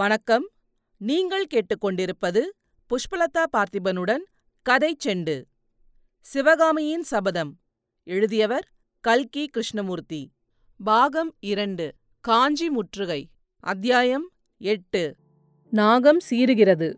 வணக்கம். நீங்கள் கேட்டுக்கொண்டிருப்பது புஷ்பலதா பார்த்திபனுடன் கதை செண்டு. சிவகாமியின் சபதம். எழுதியவர் கல்கி கிருஷ்ணமூர்த்தி. பாகம் இரண்டு. காஞ்சி முற்றுகை. அத்தியாயம் எட்டு. நாகம் சீறுகிறது.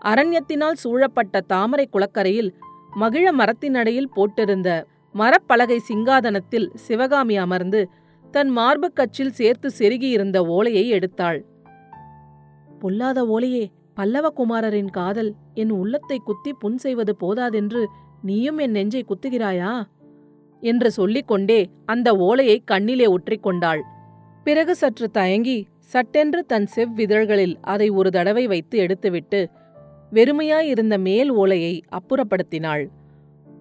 அரண்யத்தினால் சூழப்பட்ட தாமரை குளக்கரையில் மகிழ மரத்தினடையில் போட்டிருந்த மரப்பலகை சிங்காதனத்தில் சிவகாமி அமர்ந்து தன் மார்புக்கச்சில் சேர்த்து செருகியிருந்த ஓலையை எடுத்தாள். பொல்லாத ஓலையே பல்லவகுமாரரின் காதல் என் உள்ளத்தை குத்தி புண் செய்வது போதாதென்று நீயும் என் நெஞ்சை குத்துகிறாயா? என்று சொல்லிக்கொண்டே அந்த ஓலையை கண்ணிலே ஒற்றிக்கொண்டாள் பிறகு சற்று தயங்கி சட்டென்று தன் செவ்விதழ்களில் அதை ஒரு தடவை வைத்து எடுத்துவிட்டு வெறுமையாயிருந்த மேல் ஓலையை அப்புறப்படுத்தினாள்.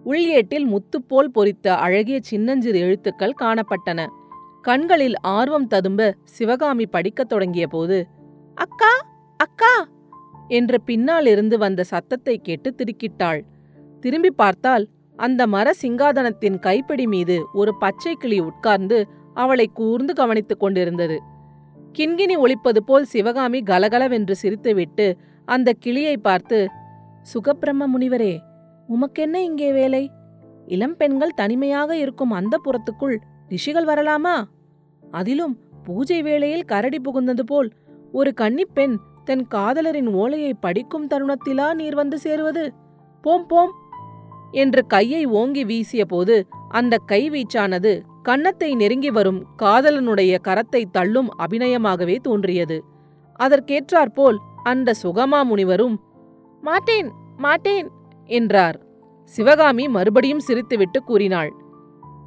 உள்ஏட்டில் முத்துப்போல் பொறித்த அழகிய சின்னஞ்சிறு எழுத்துக்கள் காணப்பட்டன. கண்களில் ஆர்வம் ததும்ப சிவகாமி படிக்கத் தொடங்கிய போது அக்கா அக்கா என்று பின்னாலிருந்து வந்த சத்தத்தை கேட்டு திருக்கிட்டாள். திரும்பி பார்த்தால் அந்த மர சிங்காதனத்தின் கைப்பிடி மீது ஒரு பச்சை கிளி உட்கார்ந்து அவளை கூர்ந்து கவனித்துக் கொண்டிருந்தது. கிண்கிணி ஒழிப்பது போல் சிவகாமி கலகலவென்று சிரித்துவிட்டு அந்த கிளியை பார்த்து சுகப்பிரம்ம முனிவரே உமக்கென்ன இங்கே வேலை? இளம் பெண்கள் தனிமையாக இருக்கும் அந்த புறத்துக்குள் ரிஷிகள் வரலாமா? அதிலும் பூஜை வேளையில் கரடி புகுந்தது போல் ஒரு கன்னிப்பெண் தன் காதலரின் ஓலையை படிக்கும் தருணத்திலா நீர் வந்து சேருவது? போம் போம் என்று கையை ஓங்கி வீசிய போது அந்த கை வீச்சானது கன்னத்தை நெருங்கி வரும் காதலனுடைய கரத்தை தள்ளும் அபிநயமாகவே தோன்றியது. அதற்கேற்றாற்போல் அந்த சுகமா முனிவரும் மாட்டேன் மாட்டேன் என்றார். சிவகாமி மறுபடியும் சிரித்துவிட்டு கூறினாள்.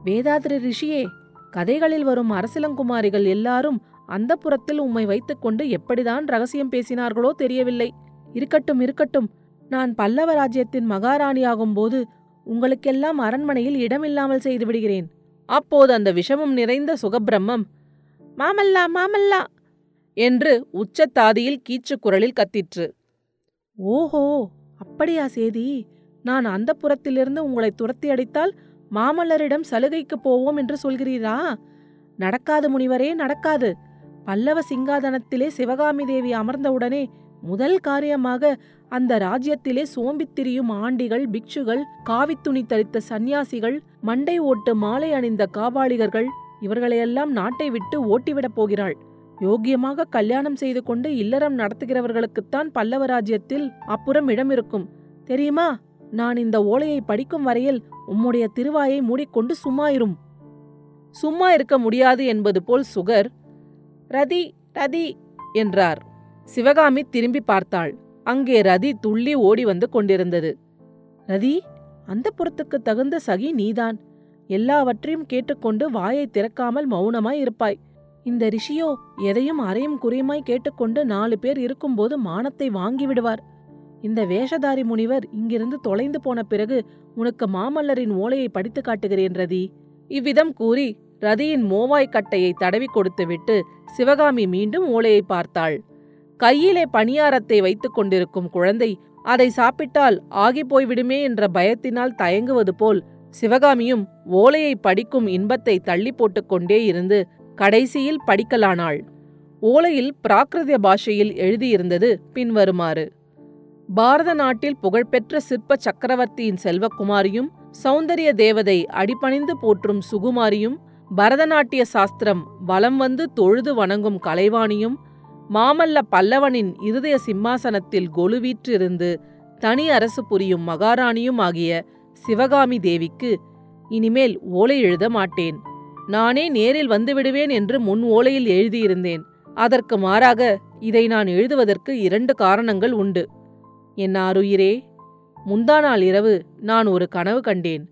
வேதாதிரி ரிஷியே கதைகளில் வரும் அரசிலங்குமாரிகள் எல்லாரும் அந்த புறத்தில் உம்மை வைத்துக்கொண்டு எப்படிதான் ரகசியம் பேசினார்களோ தெரியவில்லை. இருக்கட்டும் இருக்கட்டும். நான் பல்லவ ராஜ்யத்தின் மகாராணியாகும் போது உங்களுக்கெல்லாம் அரண்மனையில் இடமில்லாமல் செய்து விடுகிறேன். அப்போது அந்த விஷமம் நிறைந்த சுகபிரம்மம் மாமல்லா மாமல்லா என்று உச்சத்தாதியில் கீச்சு குரலில் கத்திற்று. ஓஹோ அப்படியா சேதி. நான் அந்த புறத்திலிருந்து உங்களை துரத்தி அடித்தால் மாமல்லரிடம் சலுகைக்கு போவோம் என்று சொல்கிறீரா? நடக்காது முனிவரே நடக்காது. பல்லவ சிங்காதனத்திலே சிவகாமி தேவி அமர்ந்தவுடனே முதல் காரியமாக அந்த ராஜ்யத்திலே சோம்பித் திரியும் ஆண்டிகள் பிக்ஷுகள் காவித்துணி தரித்த சந்நியாசிகள் மண்டை ஓட்டு மாலை அணிந்த காபாளிகர்கள் இவர்களையெல்லாம் நாட்டை விட்டு ஓட்டிவிடப் போகிறாள். யோக்கியமாக கல்யாணம் செய்து கொண்டு இல்லறம் நடத்துகிறவர்களுக்குத்தான் பல்லவ ராஜ்யத்தில் அப்புறம் இடம் இருக்கும் தெரியுமா? நான் இந்த ஓலையை படிக்கும் வரையில் உம்முடைய திருவாயை மூடிக்கொண்டு சும்மா இரும். சும்மா இருக்க முடியாது என்பது போல் சுகர் ரதி ரதி என்றார். சிவகாமி திரும்பி பார்த்தாள். அங்கே ரதி துள்ளி ஓடி வந்து கொண்டிருந்தது. ரதி அந்த புறத்துக்கு தகுந்த சகி நீதான். எல்லாவற்றையும் கேட்டுக்கொண்டு வாயை திறக்காமல் மௌனமாய் இருப்பாய். இந்த ரிஷியோ எதையும் அறையும் குறையுமாய் கேட்டுக்கொண்டு நாலு பேர் இருக்கும்போது மானத்தை வாங்கி விடுவார். இந்த வேஷதாரி முனிவர் இங்கிருந்து தொலைந்து போன பிறகு உனக்கு மாமல்லரின் ஓலையை படித்து காட்டுகிறேன் ரதி. இவ்விதம் கூறி ரதியின் மோவாய் கட்டையை தடவி கொடுத்துவிட்டு சிவகாமி மீண்டும் ஓலையை பார்த்தாள். கையிலே பணியாரத்தை வைத்துக் கொண்டிருக்கும் குழந்தை அதை சாப்பிட்டால் ஆகி போய்விடுமே என்ற பயத்தினால் தயங்குவது போல் சிவகாமியும் ஓலையை படிக்கும் இன்பத்தை தள்ளி போட்டுக்கொண்டே இருந்து கடைசியில் படிக்கலானாள். ஓலையில் பிராகிருத பாஷையில் எழுதியிருந்தது பின்வருமாறு. பாரத நாட்டில் புகழ்பெற்ற சிற்ப சக்கரவர்த்தியின் செல்வக்குமாரியும் சௌந்தரிய தேவதை அடிபணிந்து போற்றும் சுகுமாரியும் பரதநாட்டிய சாஸ்திரம் வலம் வந்து தொழுது வணங்கும் கலைவாணியும் மாமல்ல பல்லவனின் இருதய சிம்மாசனத்தில் கொலுவீற்றிருந்து தனி அரசு புரியும் மகாராணியும் ஆகிய சிவகாமி தேவிக்கு இனிமேல் ஓலை எழுத மாட்டேன். நானே நேரில் வந்துவிடுவேன் என்று முன் ஓலையில் எழுதியிருந்தேன். அதற்கு மாறாக இதை நான் எழுதுவதற்கு இரண்டு காரணங்கள் உண்டு. என் ஆருயிரே முந்தா நாள் இரவு நான் ஒரு கனவு கண்டேன்.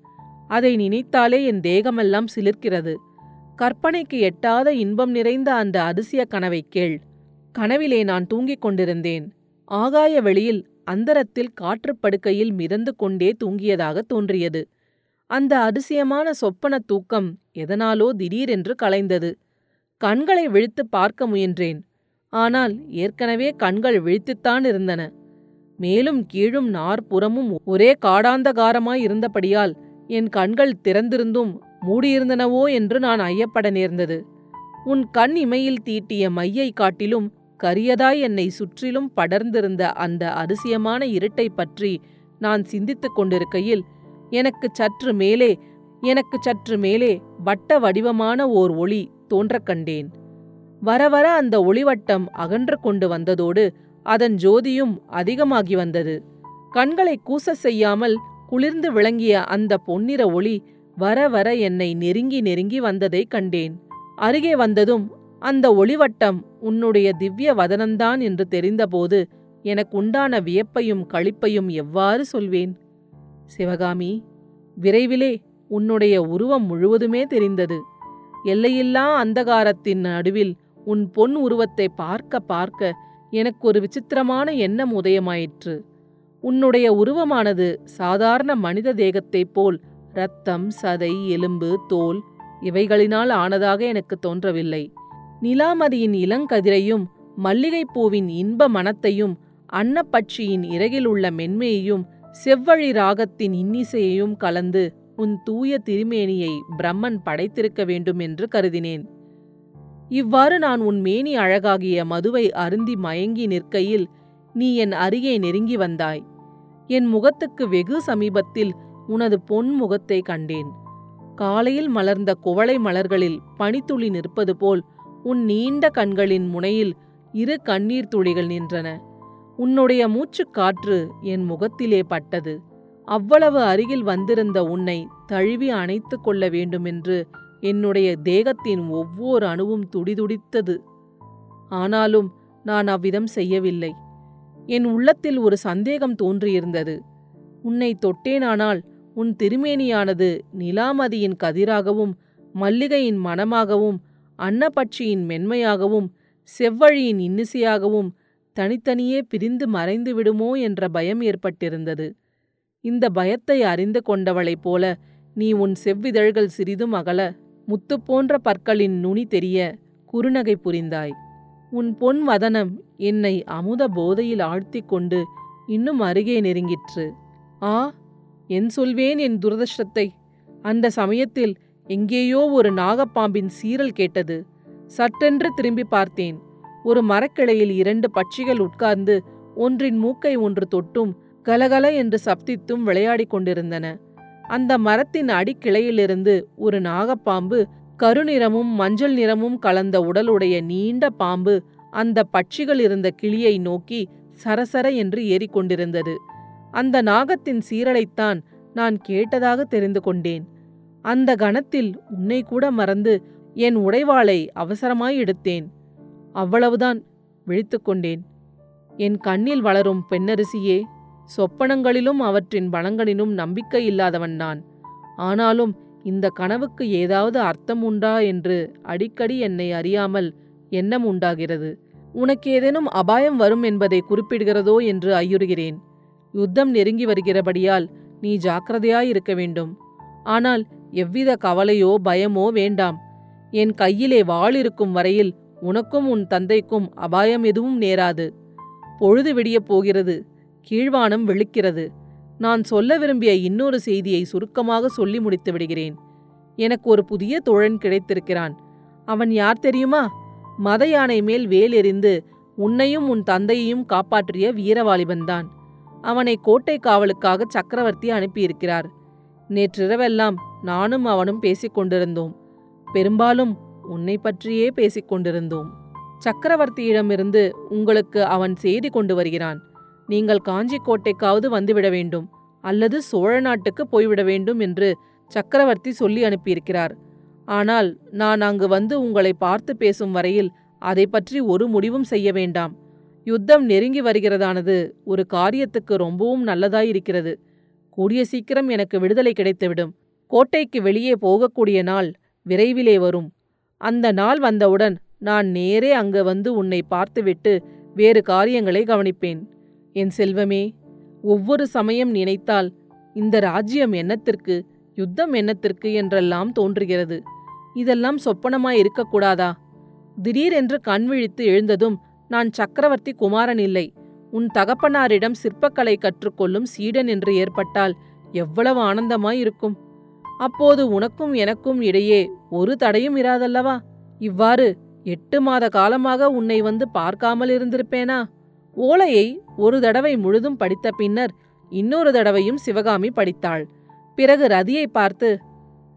அதை நினைத்தாலே என் தேகமெல்லாம் சிலிர்க்கிறது. கற்பனைக்கு எட்டாத இன்பம் நிறைந்த அந்த அதிசய கனவை கேள். கனவிலே நான் தூங்கிக் கொண்டிருந்தேன். ஆகாய வெளியில் அந்தரத்தில் காற்றுப்படுக்கையில் மிதந்து கொண்டே தூங்கியதாக தோன்றியது. அந்த அதிசயமான சொப்பன தூக்கம் எதனாலோ திடீரென்று கலைந்தது. கண்களை விழித்து பார்க்க முயன்றேன். ஆனால் ஏற்கனவே கண்கள் விழித்துத்தான் இருந்தன. மேலும் கீழும் நாற்புறமும் ஒரே காடாந்தகாரமாய் இருந்தபடியால் என் கண்கள் திறந்திருந்தும் மூடியிருந்தனவோ என்று நான் ஐயப்பட நேர்ந்தது. உன் கண் இமையில் தீட்டிய மையை காட்டிலும் கரியதாய் என்னை சுற்றிலும் படர்ந்திருந்த அந்த அதிசயமான இருட்டை பற்றி நான் சிந்தித்துக் கொண்டிருக்கையில் எனக்கு சற்று மேலே எனக்கு சற்று மேலே வட்ட வடிவமான ஓர் ஒளி தோன்றக் கண்டேன். வர வர அந்த ஒளிவட்டம் அகன்று கொண்டு வந்ததோடு அதன் ஜோதியும் அதிகமாகி வந்தது. கண்களை கூச செய்யாமல் குளிர்ந்து விளங்கிய அந்த பொன்னிற ஒளி வர வர என்னை நெருங்கி நெருங்கி வந்ததைக் கண்டேன். அருகே வந்ததும் அந்த ஒளிவட்டம் உன்னுடைய திவ்ய வதனந்தான் என்று தெரிந்தபோது எனக்கு உண்டான வியப்பையும் களிப்பையும் எவ்வாறு சொல்வேன்? சிவகாமி விரைவிலே உன்னுடைய உருவம் முழுவதுமே தெரிந்தது. எல்லையில்லா அந்தகாரத்தின் நடுவில் உன் பொன் உருவத்தை பார்க்க பார்க்க எனக்கு ஒரு விசித்திரமான எண்ணம் உதயமாயிற்று. உன்னுடைய உருவமானது சாதாரண மனித தேகத்தைப் போல் இரத்தம் சதை எலும்பு தோல் இவைகளினால் ஆனதாக எனக்கு தோன்றவில்லை. நிலாமதியின் இளங்கதிரையும் மல்லிகைப்பூவின் இன்ப மனத்தையும் அன்னப்பட்சியின் இறகிலுள்ள மென்மையையும் செவ்வழி ராகத்தின் இன்னிசையையும் கலந்து உன் தூய திருமேனியை பிரம்மன் படைத்திருக்க வேண்டும் என்று கருதினேன். இவ்வாறு நான் உன் மேனி அழகாகிய மதுவை அருந்தி மயங்கி நிற்கையில் நீ என் அருகே நெருங்கி வந்தாய். என் முகத்துக்கு வெகு சமீபத்தில் உனது பொன் முகத்தை கண்டேன். காலையில் மலர்ந்த குவளை மலர்களில் பனித்துளி நிற்பது போல் உன் நீண்ட கண்களின் முனையில் இரு கண்ணீர் துளிகள் நின்றன. உன்னுடைய மூச்சுக் காற்று என் முகத்திலே பட்டது. அவ்வளவு அருகில் வந்திருந்த உன்னை தழுவி அணைத்து கொள்ள வேண்டுமென்று என்னுடைய தேகத்தின் ஒவ்வொரு அணுவும் துடிதுடித்தது. ஆனாலும் நான் அவ்விதம் செய்யவில்லை. என் உள்ளத்தில் ஒரு சந்தேகம் தோன்றியிருந்தது. உன்னை தொட்டேனானால் உன் திருமேனியானது நிலாமதியின் கதிராகவும் மல்லிகையின் மனமாகவும் அன்னப்பட்சியின் மென்மையாகவும் செவ்வழியின் இன்னிசையாகவும் தனித்தனியே பிரிந்து மறைந்து விடுமோ என்ற பயம் ஏற்பட்டிருந்தது. இந்த பயத்தை அறிந்து கொண்டவளைப் போல நீ உன் செவ்விதழ்கள் சிறிதும் அகல முத்து போன்ற பற்களின் நுனி தெரிய குறுநகை புரிந்தாய். உன் பொன் வதனம் என்னை அமுத போதையில் ஆழ்த்திக் கொண்டு இன்னும் அருகே நெருங்கிற்று. ஆ என் சொல்வேன் என் துரதர்ஷத்தை அந்த சமயத்தில் எங்கேயோ ஒரு நாகப்பாம்பின் சீரல் கேட்டது. சட்டென்று திரும்பி பார்த்தேன். ஒரு மரக்கிளையில் இரண்டு பட்சிகள் உட்கார்ந்து ஒன்றின் மூக்கை ஒன்று தொட்டும் கலகல என்று சப்தித்தும் விளையாடிக் கொண்டிருந்தன. அந்த மரத்தின் அடிக்கிளையிலிருந்து ஒரு நாகப்பாம்பு கருநிறமும் மஞ்சள் நிறமும் கலந்த உடலுடைய நீண்ட பாம்பு அந்த பட்சிகள் இருந்த கிளியை நோக்கி சரசர என்று ஏறிக்கொண்டிருந்தது. அந்த நாகத்தின் சீரலைத்தான் நான் கேட்டதாக தெரிந்து கொண்டேன். அந்த கணத்தில் உன்னை கூட மறந்து என் உடைவாளை அவசரமாய் எடுத்தேன். அவ்வளவுதான் விழித்துக்கொண்டேன் என் கண்ணில் வளரும் பெண்ணரிசியே சொப்பனங்களிலும் அவற்றின் பலங்களிலும் நம்பிக்கை இல்லாதவன் நான். ஆனாலும் இந்த கனவுக்கு ஏதாவது அர்த்தம் உண்டா என்று அடிக்கடி என்னை அறியாமல் எண்ணம் உண்டாகிறது. உனக்கு ஏதேனும் அபாயம் வரும் என்பதை குறிப்பிடுகிறதோ என்று ஐயுறுகிறேன். யுத்தம் நெருங்கி வருகிறபடியால் நீ ஜாக்கிரதையாயிருக்க வேண்டும். ஆனால் எவ்வித கவலையோ பயமோ வேண்டாம். என் கையிலே வாள் இருக்கும் வரையில் உனக்கும் உன் தந்தைக்கும் அபாயம் எதுவும் நேராது. பொழுது விடியப் போகிறது. கீழ்வானம் வெளுக்கிறது நான் சொல்ல விரும்பிய இன்னொரு செய்தியை சுருக்கமாக சொல்லி முடித்து விடுகிறேன். எனக்கு ஒரு புதிய தோழன் கிடைத்திருக்கிறான். அவன் யார் தெரியுமா? மத யானை மேல் வேல் எறிந்து உன்னையும் உன் தந்தையையும் காப்பாற்றிய வீரவாலிபன்தான். அவனை கோட்டை காவலுக்காக சக்கரவர்த்தி அனுப்பியிருக்கிறார். நேற்றிரவெல்லாம் நானும் அவனும் பேசிக்கொண்டிருந்தோம் பெரும்பாலும் உன்னை பற்றியே பேசிக்கொண்டிருந்தோம் சக்கரவர்த்தியிடமிருந்து உங்களுக்கு அவன் செய்தி கொண்டு வருகிறான். நீங்கள் காஞ்சி கோட்டைக்காவது வந்துவிட வேண்டும் அல்லது சோழ நாட்டுக்கு போய்விட வேண்டும் என்று சக்கரவர்த்தி சொல்லி அனுப்பியிருக்கிறார். ஆனால் நான் அங்கு வந்து உங்களை பார்த்து பேசும் வரையில் அதை பற்றி ஒரு முடிவும் செய்ய வேண்டாம். யுத்தம் நெருங்கி வருகிறதானது ஒரு காரியத்துக்கு ரொம்பவும் நல்லதாயிருக்கிறது. கூடிய சீக்கிரம் எனக்கு விடுதலை கிடைத்துவிடும். கோட்டைக்கு வெளியே போகக்கூடிய நாள் விரைவிலே வரும். அந்த நாள் வந்தவுடன் நான் நேரே அங்கு வந்து உன்னை பார்த்துவிட்டு வேறு காரியங்களை கவனிப்பேன். என் செல்வமே ஒவ்வொரு சமயம் நினைத்தால் இந்த ராஜ்யம் என்னத்திற்கு யுத்தம் என்னத்திற்கு என்றெல்லாம் தோன்றுகிறது. இதெல்லாம் சொப்பனமாய் இருக்கக்கூடாதா? திடீரென்று கண் விழித்து எழுந்ததும் நான் சக்கரவர்த்தி குமாரன் இல்லை. உன் தகப்பனாரிடம் சிற்பக்கலை கற்றுக்கொள்ளும் சீடன் என்று ஏற்பட்டால் எவ்வளவு ஆனந்தமாய் இருக்கும். அப்போது உனக்கும் எனக்கும் இடையே ஒரு தடையும் இராதல்லவா? இவ்வாறு எட்டு மாத காலமாக உன்னை வந்து பார்க்காமல் இருந்திருப்பேனா? ஓலையை ஒரு தடவை முழுதும் படித்த பின்னர் இன்னொரு தடவையும் சிவகாமி படித்தாள். பிறகு ரதியை பார்த்து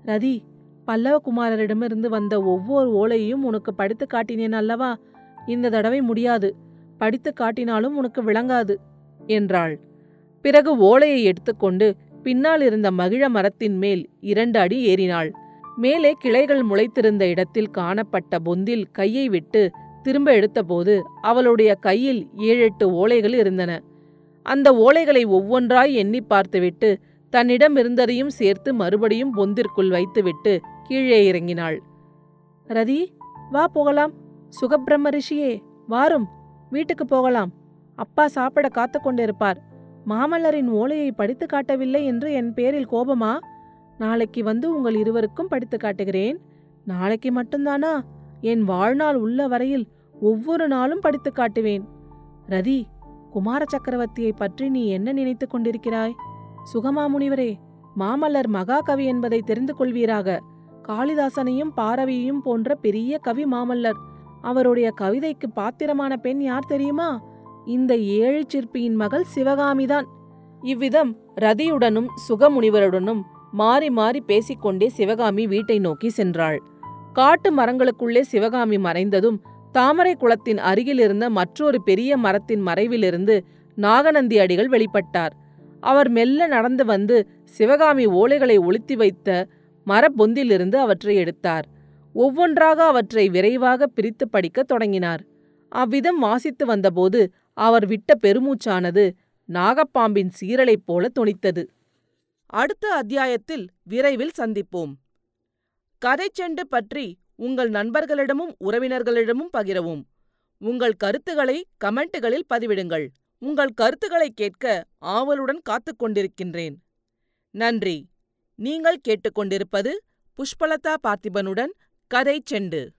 ரதி பல்லவகுமாரரிடமிருந்து வந்த ஒவ்வொரு ஓலையையும் உனக்கு படித்து காட்டினேன் அல்லவா? இந்த தடவை முடியாது. படித்து காட்டினாலும் உனக்கு விளங்காது என்றாள். பிறகு ஓலையை எடுத்துக்கொண்டு பின்னால் இருந்த மகிழ மரத்தின் மேல் இரண்டு அடி ஏறினாள். மேலே கிளைகள் முளைத்திருந்த இடத்தில் காணப்பட்ட பொந்தில் கையை விட்டு திரும்ப எடுத்தபோது அவளுடைய கையில் ஏழெட்டு ஓலைகள் இருந்தன. அந்த ஓலைகளை ஒவ்வொன்றாய் எண்ணி பார்த்துவிட்டு தன்னிடம் இருந்ததையும் சேர்த்து மறுபடியும் பொந்திற்குள் வைத்துவிட்டு கீழே இறங்கினாள். ரதி வா போகலாம். சுகப்பிரம்ம ரிஷியே வாரும். வீட்டுக்கு போகலாம். அப்பா சாப்பிட காத்து கொண்டிருப்பார். மாமல்லரின் ஓலையை படித்து காட்டவில்லை என்று என் பேரில் கோபமா? நாளைக்கு வந்து உங்கள் இருவருக்கும் படித்து காட்டுகிறேன். நாளைக்கு மட்டும்தானா? என் வாழ்நாள் உள்ள வரையில் ஒவ்வொரு நாளும் படித்து காட்டுவேன். ரதி குமார சக்கரவர்த்தியை பற்றி நீ என்ன நினைத்துக் கொண்டிருக்கிறாய்? சுகமாமுனிவரே மாமல்லர் மகாகவி என்பதை தெரிந்து கொள்வீராக. காளிதாசனையும் பாரவியையும் போன்ற பெரிய கவி மாமல்லர். அவருடைய கவிதைக்கு பாத்திரமான பெண் யார் தெரியுமா? இந்த ஏழு சிற்பியின் மகள் சிவகாமிதான். இவ்விதம் ரதியுடனும் சுகமுனிவருடனும் மாறி மாறி பேசிக்கொண்டே சிவகாமி வீட்டை நோக்கி சென்றாள். காட்டு மரங்களுக்குள்ளே சிவகாமி மறைந்ததும் தாமரை குளத்தின் அருகிலிருந்த மற்றொரு பெரிய மரத்தின் மறைவிலிருந்து நாகநந்தி அடிகள் வெளிப்பட்டார். அவர் மெல்ல நடந்து வந்து சிவகாமி ஓலைகளை ஒளித்தி வைத்த மரப்பொந்திலிருந்து அவற்றை எடுத்தார். ஒவ்வொன்றாக அவற்றை விரைவாக பிரித்து படிக்கத் தொடங்கினார். அவ்விதம் வாசித்து வந்தபோது அவர் விட்ட பெருமூச்சானது நாகப்பாம்பின் சீரலைப் போல தொனித்தது. அடுத்த அத்தியாயத்தில் விரைவில் சந்திப்போம். கதைச்செண்டு பற்றி உங்கள் நண்பர்களிடமும் உறவினர்களிடமும் பகிரவும். உங்கள் கருத்துக்களை கமெண்ட்டுகளில் பதிவிடுங்கள். உங்கள் கருத்துக்களை கேட்க ஆவலுடன் காத்துக் கொண்டிருக்கின்றேன். நன்றி. நீங்கள் கேட்டுக்கொண்டிருப்பது புஷ்பலதா பார்த்திபனுடன் கதை செண்டு